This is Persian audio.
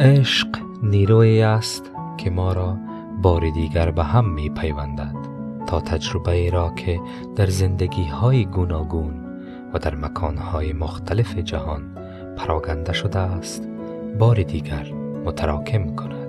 عشق نیرویی است که ما را بار دیگر به هم می پیوندد تا تجربه ای را که در زندگی های گوناگون و در مکان های مختلف جهان پراگنده شده است بار دیگر متراکم کند.